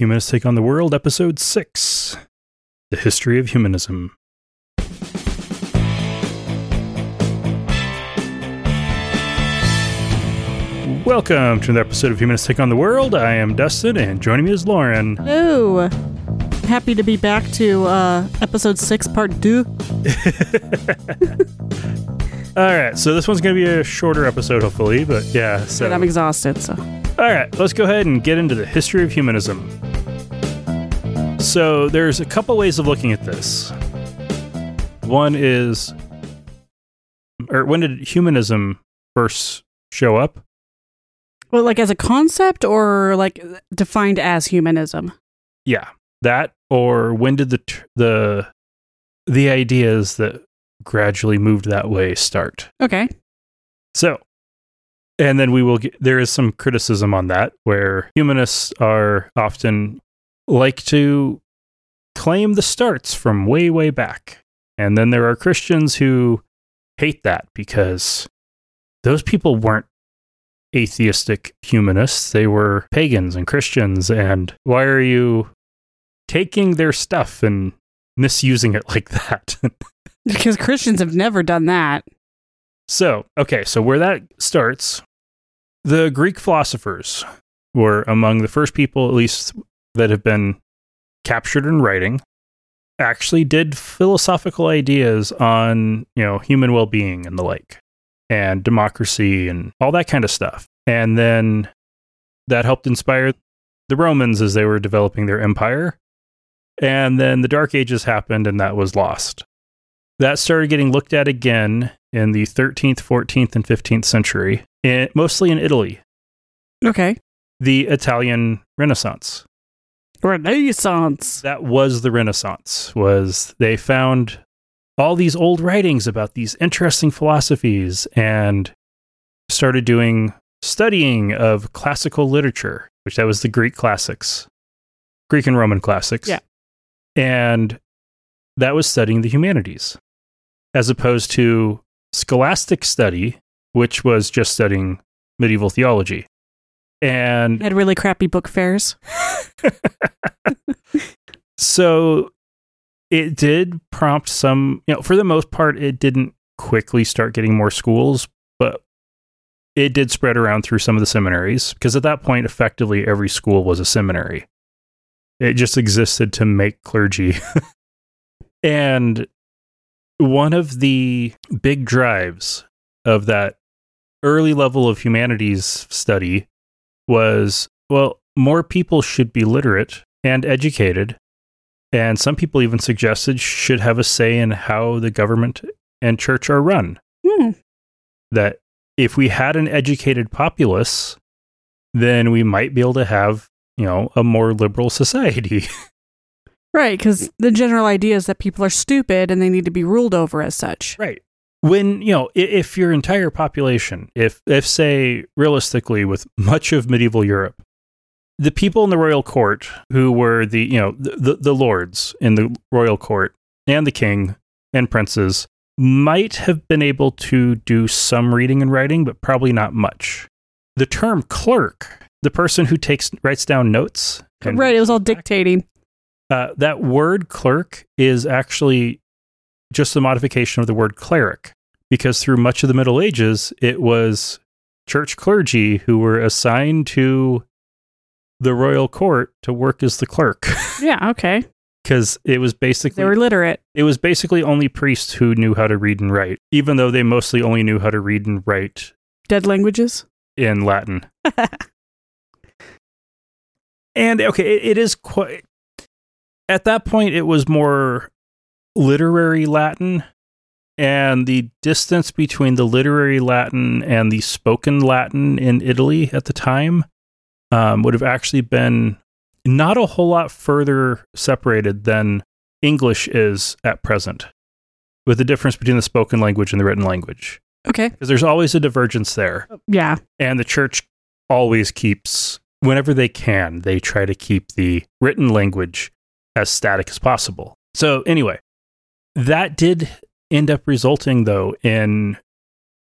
Humanists Take on the World, Episode 6 The History of Humanism. Welcome to another episode of Humanists Take on the World. I am Dustin, and joining me is Lauren. Hello. Happy to be back to uh, episode six, part two. All right, so this one's going to be a shorter episode, hopefully, but yeah. So, But I'm exhausted, so. all right, let's go ahead and get into the history of humanism. So, there's a couple ways of looking at this. One is, or when did humanism first show up? Well, like as a concept or like defined as humanism? Yeah, that, or when did the the the ideas that gradually moved that way start? Okay. So, and then we will get, there is some criticism on that where humanists are often like to claim the starts from way, way back. And then there are Christians who hate that because those people weren't atheistic humanists. They were pagans and Christians. And why are you taking their stuff and misusing it like that? Because Christians have never done that. So, okay, so where that starts, the Greek philosophers were among the first people, at least, that have been captured in writing, actually did philosophical ideas on, you know, human well being and the like, and democracy and all that kind of stuff. And then that helped inspire the Romans as they were developing their empire. And then the Dark Ages happened and that was lost. That started getting looked at again in the 13th, 14th, and 15th century, in, mostly in Italy, Okay. the Italian Renaissance. Renaissance. That was the Renaissance. Was they found all these old writings about these interesting philosophies and started doing studying of classical literature, which that was the Greek classics, Greek and Roman classics. Yeah. And that was studying the humanities as opposed to scholastic study, which was just studying medieval theology. And Had really crappy book fairs. so it did prompt some, you know, for the most part, it didn't quickly start getting more schools, but it did spread around through some of the seminaries because at that point, effectively, every school was a seminary. It just existed to make clergy. and one of the big drives of that early level of humanities study was well, more people should be literate and educated. And some people even suggested should have a say in how the government and church are run. Hmm. That if we had an educated populace, then we might be able to have, you know, a more liberal society. Right, because the general idea is that people are stupid and they need to be ruled over as such. Right. When, you know, if your entire population, if, if say, realistically, with much of medieval Europe, the people in the royal court who were the, you know, the, the, the lords in the royal court and the king and princes might have been able to do some reading and writing, but probably not much. The term clerk, the person who takes, writes down notes. right, it was all dictating. uh, that word clerk is actually just a modification of the word cleric because through much of the Middle Ages, it was church clergy who were assigned to the royal court to work as the clerk Yeah, okay. because it was basically They were literate. it was basically only priests who knew how to read and write even though they mostly only knew how to read and write Dead languages. in Latin. and okay, it, it is quite. At that point, it was more literary Latin, and the distance between the literary Latin and the spoken Latin in Italy at the time um, would have actually been not a whole lot further separated than English is at present, with the difference between the spoken language and the written language. Okay. Because there's always a divergence there Yeah. and the church always keeps whenever they can they try to keep the written language as static as possible so anyway that did end up resulting though in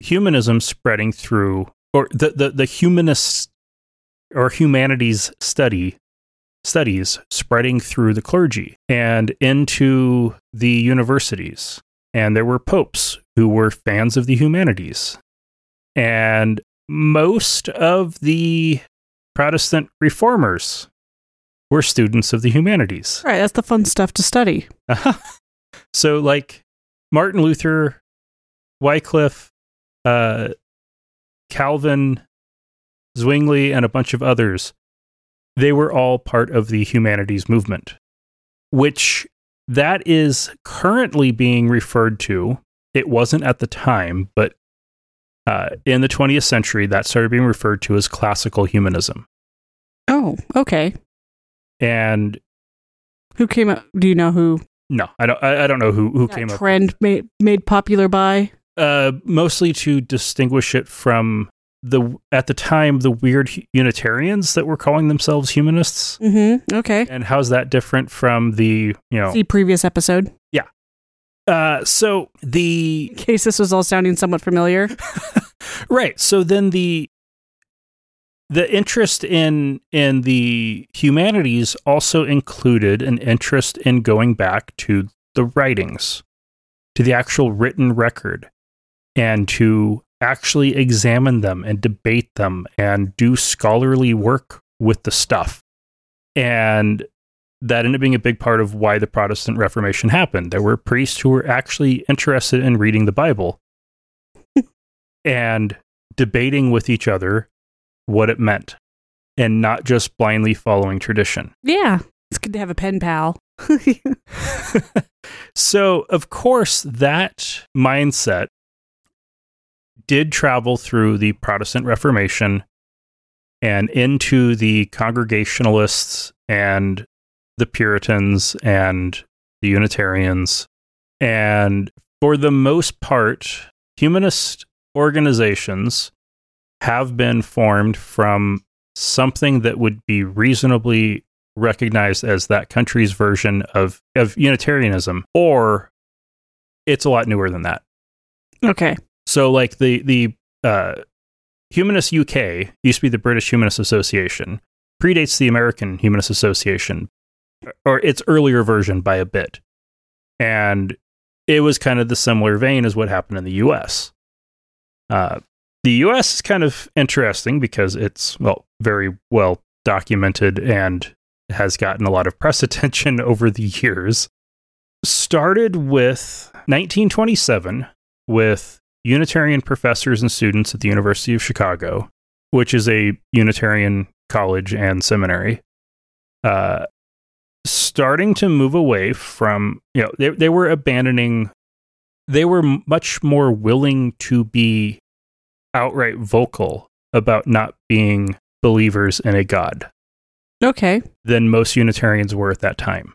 humanism spreading through or the the, the humanist or humanities study studies spreading through the clergy and into the universities. And there were popes who were fans of the humanities. And most of the Protestant reformers were students of the humanities. Right, that's the fun stuff to study. Uh-huh. So, like Martin Luther, Wycliffe, uh, Calvin, Zwingli, and a bunch of others, they were all part of the humanities movement, which that is currently being referred to. It wasn't at the time, but uh, in the 20th century, that started being referred to as classical humanism. Oh, okay. And Who came up? Do you know who no, I don't. I, I don't know who who that came up. trend made made popular by? uh, mostly to distinguish it from the at the time the weird Unitarians that were calling themselves humanists. Mm-hmm. Okay. And how's that different from the you know? See previous episode. Uh, so the In case this was all sounding somewhat familiar. right. So then the the interest in in the humanities also included an interest in going back to the writings, to the actual written record, and to actually examine them and debate them and do scholarly work with the stuff. And that ended up being a big part of why the Protestant Reformation happened. There were priests who were actually interested in reading the Bible and debating with each other what it meant and not just blindly following tradition. Yeah. It's good to have a pen pal. so, of course, that mindset did travel through the Protestant Reformation and into the Congregationalists and the Puritans and the Unitarians. And for the most part, humanist organizations have been formed from something that would be reasonably recognized as that country's version of, of Unitarianism, or it's a lot newer than that. okay. So, like the the uh, Humanist UK used to be the British Humanist Association, predates the American Humanist Association, or its earlier version by a bit, and it was kind of the similar vein as what happened in the U.S. Uh, the U.S. is kind of interesting because it's well very well documented and has gotten a lot of press attention over the years. Started with 1927 with Unitarian professors and students at the University of Chicago, which is a Unitarian college and seminary, uh, starting to move away from, you know, they, they were abandoning, they were m- much more willing to be outright vocal about not being believers in a God Okay. than most Unitarians were at that time.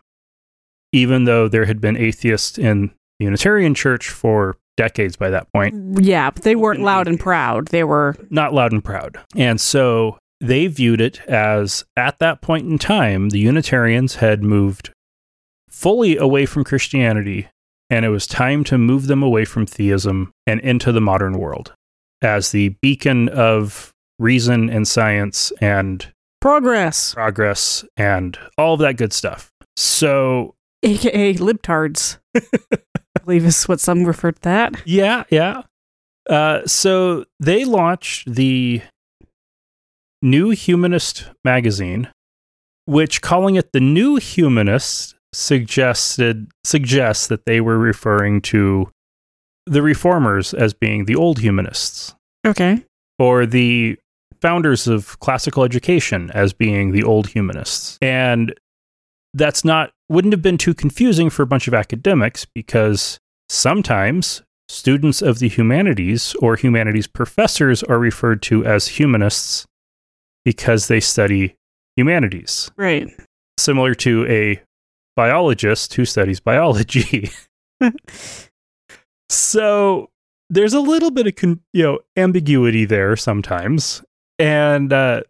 Even though there had been atheists in the Unitarian Church for decades by that point, Yeah, but they weren't loud and proud. They were not loud and proud. And so they viewed it as at that point in time, the Unitarians had moved fully away from Christianity, and it was time to move them away from theism and into the modern world as the beacon of reason and science and progress, progress and all of that good stuff. So, aka libtards. I believe is what some refer to that. yeah, yeah. Uh, so they launched the New Humanist magazine, which calling it the New Humanist suggested suggests that they were referring to the reformers as being the old humanists Okay. or the founders of classical education as being the old humanists. And that's not wouldn't have been too confusing for a bunch of academics because sometimes students of the humanities or humanities professors are referred to as humanists because they study humanities, Right. similar to a biologist who studies biology. so there's a little bit of con- you know ambiguity there sometimes and uh,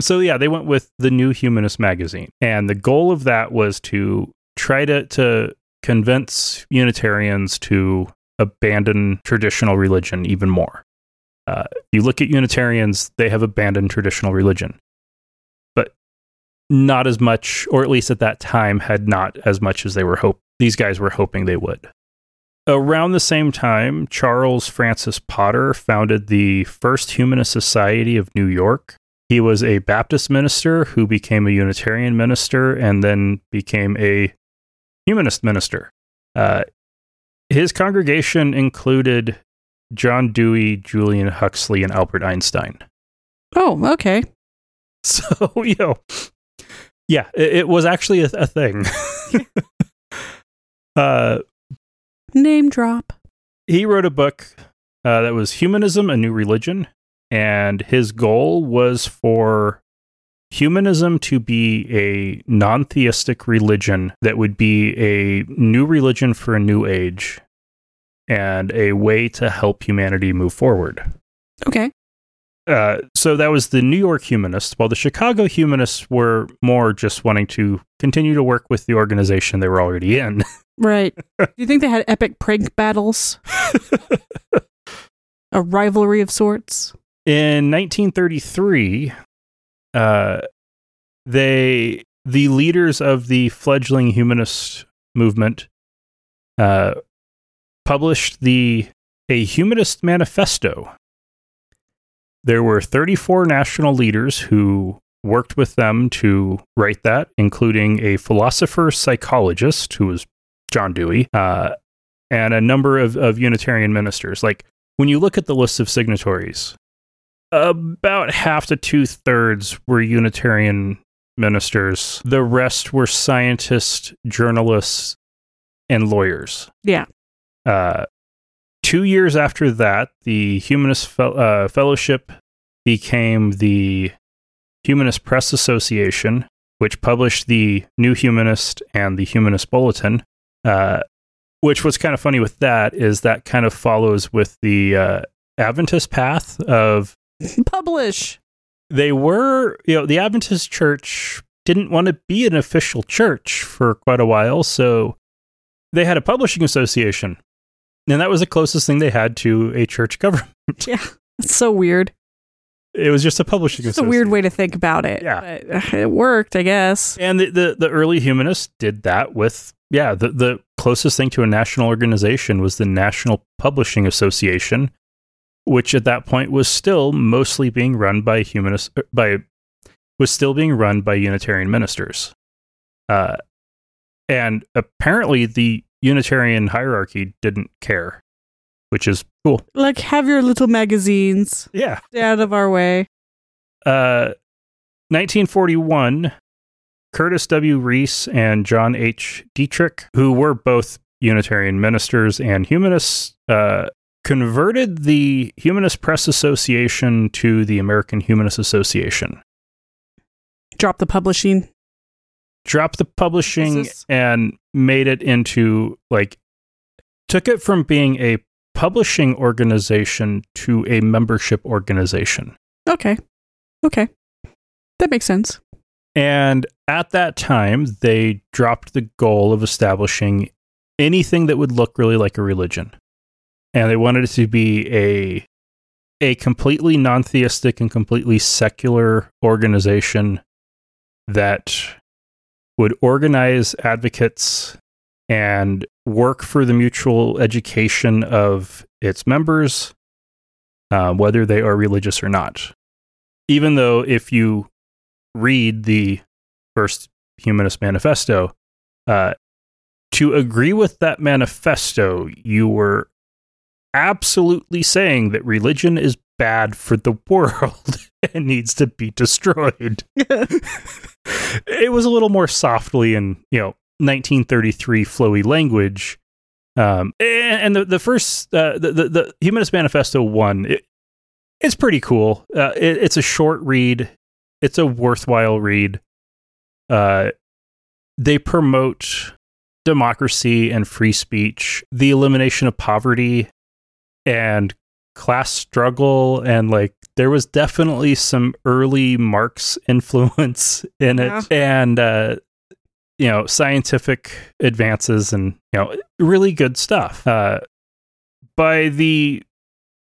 so yeah they went with the new humanist magazine and the goal of that was to try to to convince unitarians to abandon traditional religion even more uh, you look at unitarians they have abandoned traditional religion but not as much, or at least at that time, had not as much as they were hope. These guys were hoping they would. Around the same time, Charles Francis Potter founded the First Humanist Society of New York. He was a Baptist minister who became a Unitarian minister and then became a humanist minister. Uh, his congregation included John Dewey, Julian Huxley, and Albert Einstein. Oh, okay. So, you know, yeah, it, it was actually a, a thing. uh, Name drop. he wrote a book uh, that was Humanism, a New Religion. And his goal was for humanism to be a non theistic religion that would be a new religion for a new age and a way to help humanity move forward. Okay. Uh, so that was the New York humanists, while the Chicago humanists were more just wanting to continue to work with the organization they were already in. Right. Do you think they had epic prank battles? A rivalry of sorts? in 1933, uh, they the leaders of the fledgling humanist movement uh, published the a humanist manifesto. There were 34 national leaders who worked with them to write that, including a philosopher psychologist who was John Dewey, uh, and a number of, of Unitarian ministers. Like when you look at the list of signatories, about half to two thirds were Unitarian ministers. The rest were scientists, journalists, and lawyers. Yeah. Uh, two years after that, the Humanist Fel- uh, Fellowship became the Humanist Press Association, which published the New Humanist and the Humanist Bulletin. Uh, which was kind of funny with that is that kind of follows with the uh, Adventist path of Publish. they were, you know, the Adventist church didn't want to be an official church for quite a while, so they had a publishing association. And that was the closest thing they had to a church government. Yeah. It's so weird. It was just a publishing It's a weird way to think about it. Yeah. But uh, it worked, I guess. And the, the, the early humanists did that with, yeah, the, the closest thing to a national organization was the National Publishing Association, which at that point was still mostly being run by humanists, er, by, was still being run by Unitarian ministers. Uh, and apparently the Unitarian hierarchy didn't care, which is cool. Like, have your little magazines. Yeah. Stay out of our way. Uh, 1941, Curtis W. Reese and John H. Dietrich, who were both Unitarian ministers and humanists, uh, converted the Humanist Press Association to the American Humanist Association. Drop the publishing. Dropped the publishing is- and made it into like took it from being a publishing organization to a membership organization. Okay. Okay. That makes sense. And at that time, they dropped the goal of establishing anything that would look really like a religion. And they wanted it to be a a completely non-theistic and completely secular organization that would organize advocates and work for the mutual education of its members, uh, whether they are religious or not. Even though, if you read the first Humanist Manifesto, uh, to agree with that manifesto, you were absolutely saying that religion is bad for the world and needs to be destroyed. it was a little more softly and, you know, 1933 flowy language. Um, and, and the, the first, uh, the, the, the Humanist Manifesto 1, it, it's pretty cool. Uh, it, it's a short read, it's a worthwhile read. Uh, they promote democracy and free speech, the elimination of poverty and class struggle and like there was definitely some early Marx influence in it Yeah. and uh you know scientific advances and you know really good stuff uh by the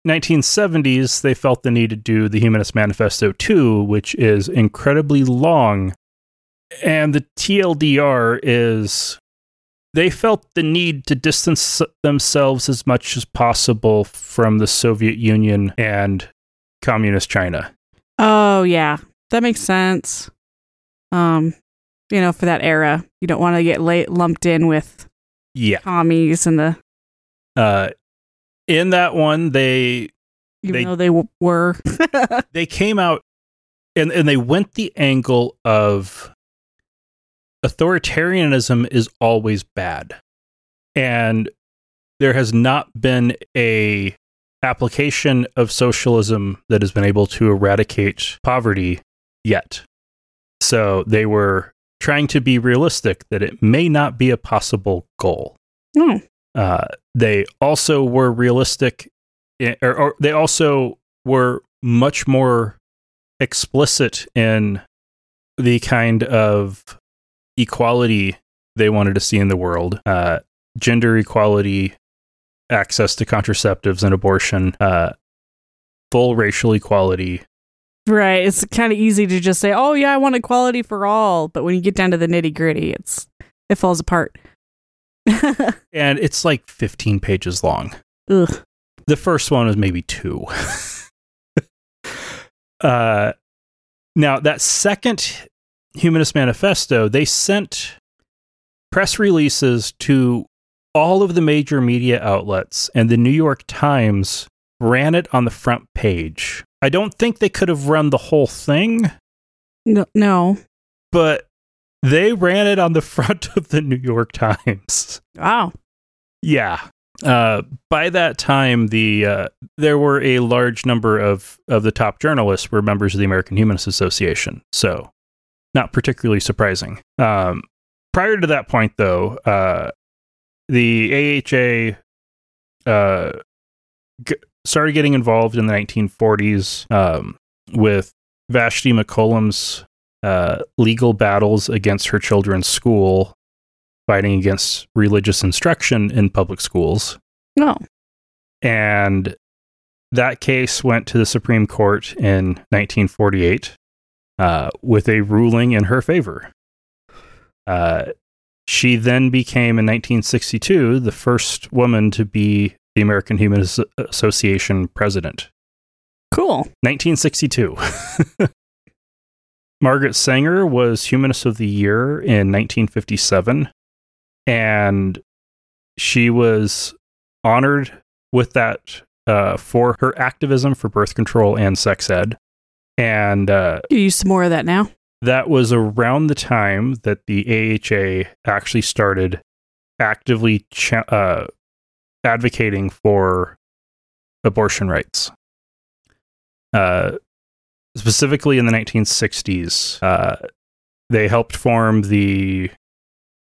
1970s they felt the need to do the humanist manifesto 2 which is incredibly long and the TLDR is they felt the need to distance themselves as much as possible from the Soviet Union and communist China. Oh yeah, that makes sense. Um, you know, for that era, you don't want to get late lumped in with Yeah. commies and the Uh, in that one, they even They- though they w- were. they came out and, and they went the angle of authoritarianism is always bad and there has not been a application of socialism that has been able to eradicate poverty yet. So they were trying to be realistic that it may not be a possible goal. Oh, uh, they also were realistic, i- or, or they also were much more explicit in the kind of equality they wanted to see in the world. Uh, gender equality, access to contraceptives and abortion, uh, full racial equality. right. It's kind of easy to just say, "Oh yeah, I want equality for all," but when you get down to the nitty gritty, it's it falls apart. And it's like 15 pages long. Ugh. The first one was maybe two. uh, now, that second Humanist Manifesto, they sent press releases to all of the major media outlets, and the New York Times ran it on the front page. I don't think they could have run the whole thing, No, no. but they ran it on the front of the New York Times. Wow. Yeah. Uh, by that time, the uh, there were a large number of of the top journalists were members of the American Humanist Association, so not particularly surprising. Um, prior to that point, though, uh, the AHA uh, g- started getting involved in the 1940s um, with Vashti McCollum's uh, legal battles against her children's school fighting against religious instruction in public schools. No. And that case went to the Supreme Court in 1948 uh, with a ruling in her favor. Uh, she then became, in 1962, the first woman to be the American Humanist Association president. Cool. 1962. Margaret Sanger was Humanist of the Year in 1957, and she was honored with that uh, for her activism for birth control and sex ed. And uh, You use some more of that now. That was around the time that the AHA actually started actively cha- uh, advocating for abortion rights. Uh, specifically in the 1960s, uh, they helped form the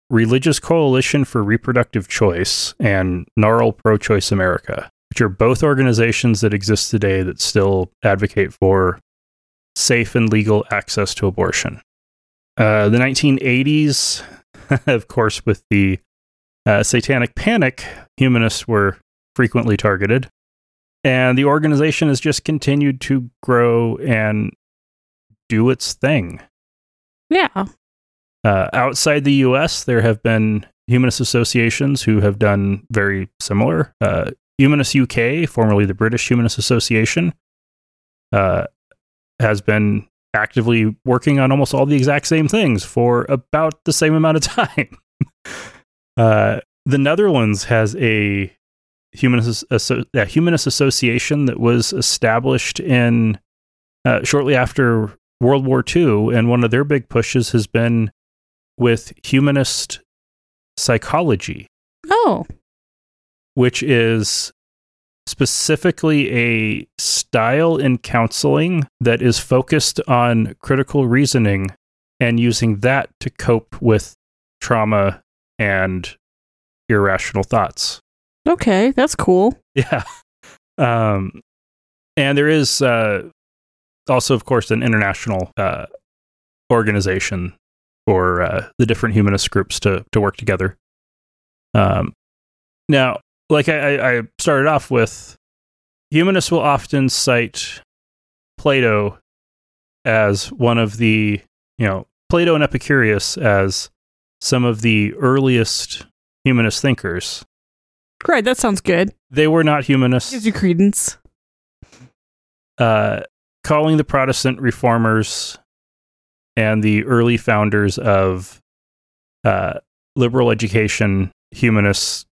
Religious Coalition for Reproductive Choice and NARAL Pro Choice America, which are both organizations that exist today that still advocate for safe and legal access to abortion. Uh, the 1980s, of course, with the uh, satanic panic, humanists were frequently targeted. And the organization has just continued to grow and do its thing. Yeah. Uh, outside the US, there have been humanist associations who have done very similar. Uh, Humanist UK, formerly the British Humanist Association, uh, has been actively working on almost all the exact same things for about the same amount of time. uh, the Netherlands has a humanist, a humanist association that was established in uh, shortly after World War II, and one of their big pushes has been with humanist psychology, Oh. which is specifically a style in counseling that is focused on critical reasoning and using that to cope with trauma and irrational thoughts. Okay. That's cool. Yeah. Um, and there is uh, also, of course, an international uh, organization for uh, the different humanist groups to to work together. Um, now, like I, I started off with, humanists will often cite Plato as one of the you know Plato and Epicurus as some of the earliest humanist thinkers. Great, that sounds good. They were not humanists. Gives you credence. Uh, calling the Protestant reformers and the early founders of uh, liberal education humanists,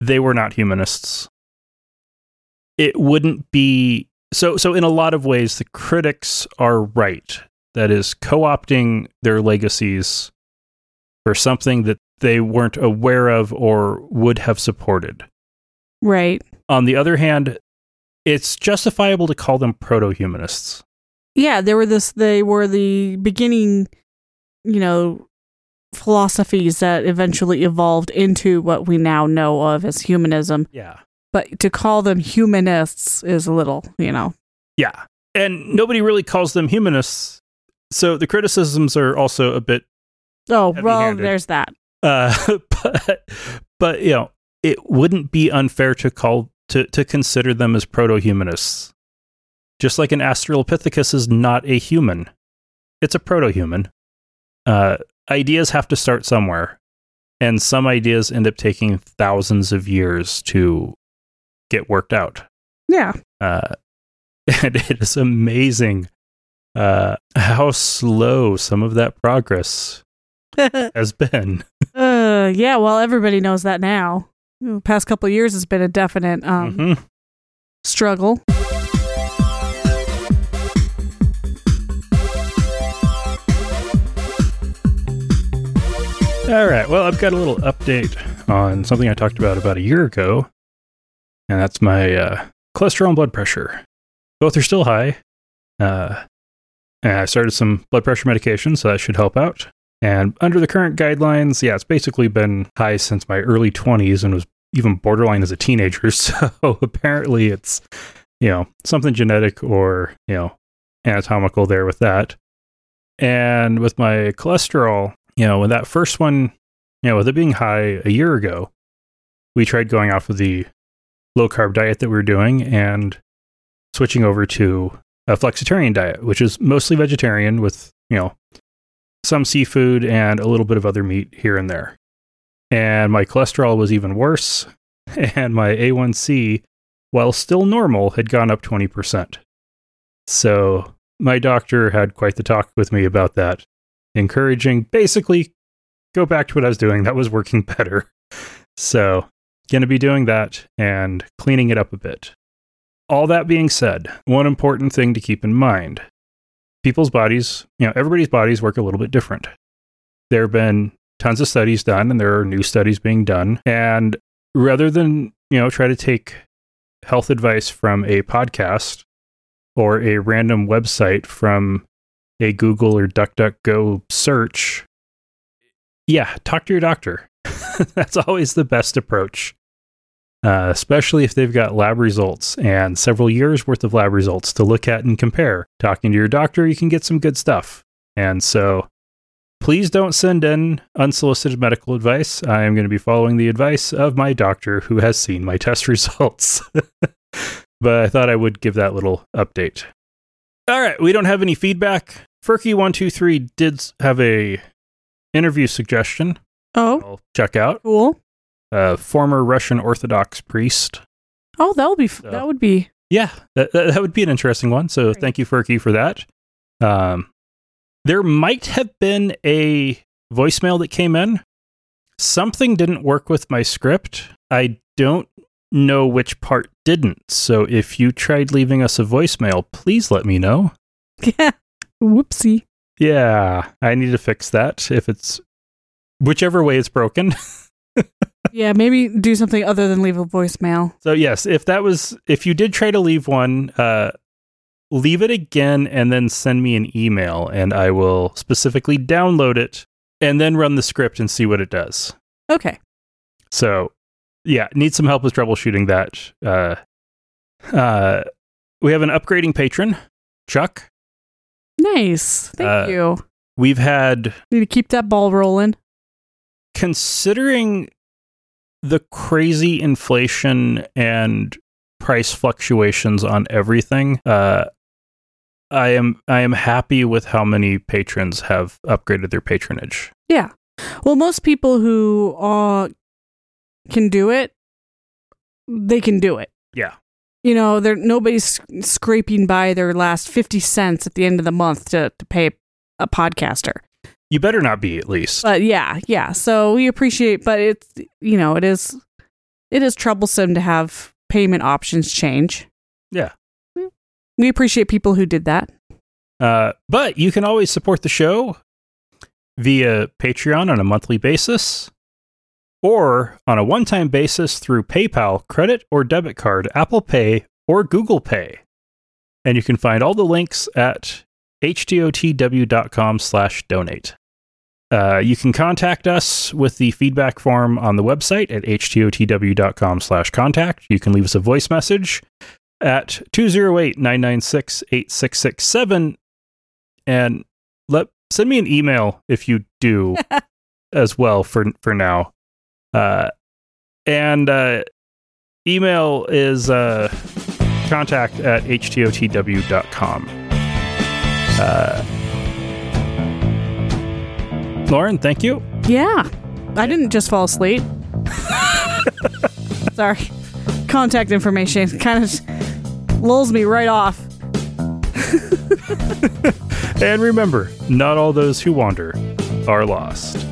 they were not humanists. It wouldn't be so. So, in a lot of ways, the critics are right. That is co opting their legacies for something that they weren't aware of or would have supported. Right. On the other hand, it's justifiable to call them proto humanists. Yeah, they were this they were the beginning, you know, philosophies that eventually evolved into what we now know of as humanism. Yeah. But to call them humanists is a little, you know. Yeah. And nobody really calls them humanists. So the criticisms are also a bit Oh, well, there's that. uh but but you know, it wouldn't be unfair to call to to consider them as proto-humanists. Just like an Australopithecus is not a human. It's a proto-human. Uh ideas have to start somewhere. And some ideas end up taking thousands of years to get worked out. Yeah. uh, and it is amazing uh, how slow some of that progress has been. uh, yeah, well, everybody knows that now. The past couple of years has been a definite um, Mhm. struggle. All right. Well, I've got a little update on something I talked about about a year ago, and that's my uh, cholesterol and blood pressure. Both are still high. Uh, and I started some blood pressure medication, so that should help out. And under the current guidelines, yeah, it's basically been high since my early 20s and was even borderline as a teenager. So apparently it's, you know, something genetic or, you know, anatomical there with that. And with my cholesterol, you know, when that first one, you know, with it being high a year ago, we tried going off of the low carb diet that we were doing and switching over to a flexitarian diet, which is mostly vegetarian with, you know, some seafood and a little bit of other meat here and there. And my cholesterol was even worse, and my A1C, while still normal, had gone up 20%. So my doctor had quite the talk with me about that, encouraging basically go back to what I was doing. That was working better. So, going to be doing that and cleaning it up a bit. All that being said, one important thing to keep in mind people's bodies, you know, everybody's bodies work a little bit different. There have been tons of studies done and there are new studies being done. And rather than, you know, try to take health advice from a podcast or a random website from a Google or DuckDuckGo search, yeah, talk to your doctor. That's always the best approach, uh, especially if they've got lab results and several years worth of lab results to look at and compare. Talking to your doctor, you can get some good stuff. And so please don't send in unsolicited medical advice. I am going to be following the advice of my doctor who has seen my test results. but I thought I would give that little update. All right, we don't have any feedback. Furky123 did have a interview suggestion. Oh, I'll check out. cool. A former Russian Orthodox priest. Oh, that would be So- that would be Yeah, that, that that would be an interesting one. So Great. thank you, Furky, for that. Um, there might have been a voicemail that came in. Something didn't work with my script. I don't know which part didn't. So if you tried leaving us a voicemail, please let me know. yeah. Whoopsie. Yeah, I need to fix that if it's whichever way it's broken. Yeah, maybe do something other than leave a voicemail. So yes, if that was if you did try to leave one, uh leave it again and then send me an email and I will specifically download it and then run the script and see what it does. Okay. So yeah, need some help with troubleshooting that. Uh uh we have an upgrading patron, Chuck. Nice. Thank Uh, you. We've had Need to keep that ball rolling. considering the crazy inflation and price fluctuations on everything, uh, I am I am happy with how many patrons have upgraded their patronage. Yeah. Well, most people who uh, can do it, they can do it. Yeah. You know, there nobody's scraping by their last 50 cents at the end of the month to, to pay a podcaster. You better not be at least. But yeah, yeah. So we appreciate, but it's, you know, it is, it is troublesome to have payment options change. Yeah. We appreciate people who did that. Uh, but you can always support the show via Patreon on a monthly basis or on a one time basis through PayPal, credit or debit card, Apple Pay, or Google Pay. And you can find all the links at htotw.com slash donate. Uh, you can contact us with the feedback form on the website at htotw.com slash contact. You can leave us a voice message at 208-996-8667 and let send me an email if you do as well for for now. Uh, and uh, email is uh, contact at htotw.com. Uh, Lauren, thank you. Yeah. I didn't just fall asleep. Sorry. Contact information kind of lulls me right off. And remember, not all those who wander are lost.